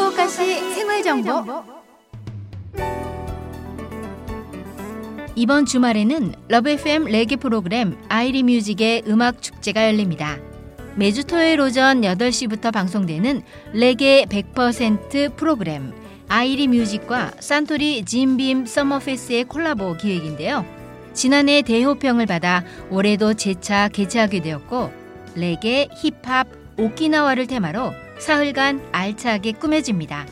후쿠오카시 생활 정보 이번 주말에는 LOVE FM 레게 프로그램 IRIE MUSIC의 음악 축제가 열립니다. 매주 토요일 오전 8시부터 방송되는 레게 100% 프로그램 IRIE MUSIC과 산토리 짐빔 Summer Fes의 콜라보 기획인데요. 지난해 대호평을 받아 올해도 재차 개최하게 되었고 레게, 힙합, 오키나와를 테마로 사흘간 알차게 꾸며집니다.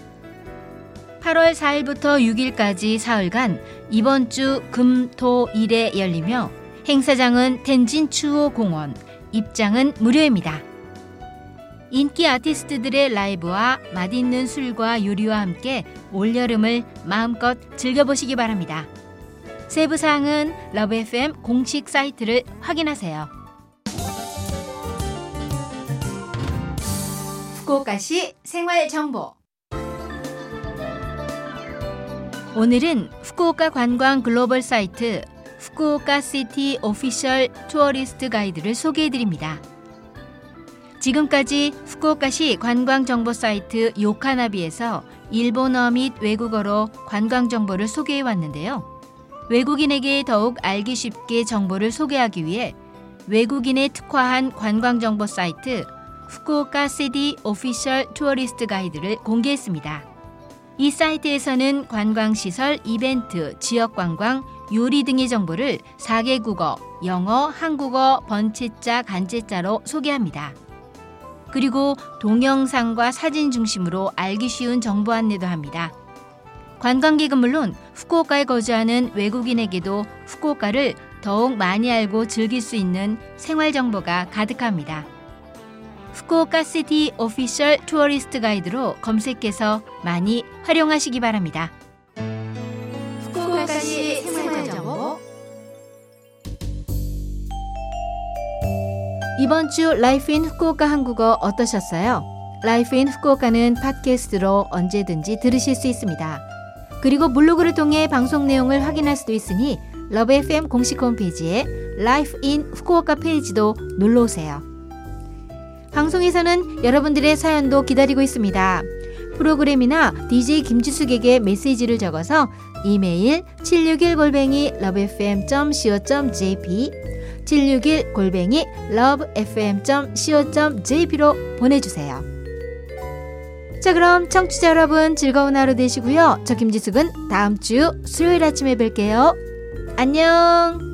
8월 4일부터 6일까지 사흘간 이번 주 금, 토, 일에 열리며 행사장은 텐진 추오 공원, 입장은 무료입니다. 인기 아티스트들의 라이브와 맛있는 술과 요리와 함께 올여름을 마음껏 즐겨보시기 바랍니다. 세부 사항은 LOVE FM 공식 사이트를 확인하세요. 후쿠오카시 생활 정보. 오늘은 후쿠오카 관광 글로벌 사이트 Fukuoka City Official Tourist Guide를 소개해 드립니다. 지금까지 후쿠오카시 관광 정보 사이트 요카나비에서 일본어 및 외국어로 관광 정보를 소개해 왔는데요. 외국인에게 더욱 알기 쉽게 정보를 소개하기 위해 외국인에 특화한 관광 정보 사이트 Fukuoka City Official Tourist Guide를 공개했습니다. 이 사이트에서는 관광시설, 이벤트, 지역관광, 요리 등의 정보를 4개 국어, 영어, 한국어, 번체자, 간체자로 소개합니다. 그리고 동영상과 사진 중심으로 알기 쉬운 정보 안내도 합니다. 관광객은 물론 후쿠오카에 거주하는 외국인에게도 후쿠오카를 더욱 많이 알고 즐길 수 있는 생활 정보가 가득합니다. Fukuoka City Official Tourist Guide로 검색해서 많이 활용하시기 바랍니다. 후쿠오카시 생활 정보 이번 주 Life in Fukuoka 한국어 어떠셨어요? Life in Fukuoka는 팟캐스트로 언제든지 들으실 수 있습니다. 그리고 블로그를 통해 방송 내용을 확인할 수도 있으니 LOVE FM 공식 홈페이지에 Life in Fukuoka 페이지도 놀러 오세요. 방송에서는 여러분들의 사연도 기다리고 있습니다. 프로그램이나 DJ 김지숙에게 메시지를 적어서 이메일 761골뱅이 lovefm.co.jp 761 골뱅이 lovefm.co.jp로 보내주세요. 자 그럼 청취자 여러분 즐거운 하루 되시고요. 저 김지숙은 다음 주 수요일 아침에 뵐게요. 안녕.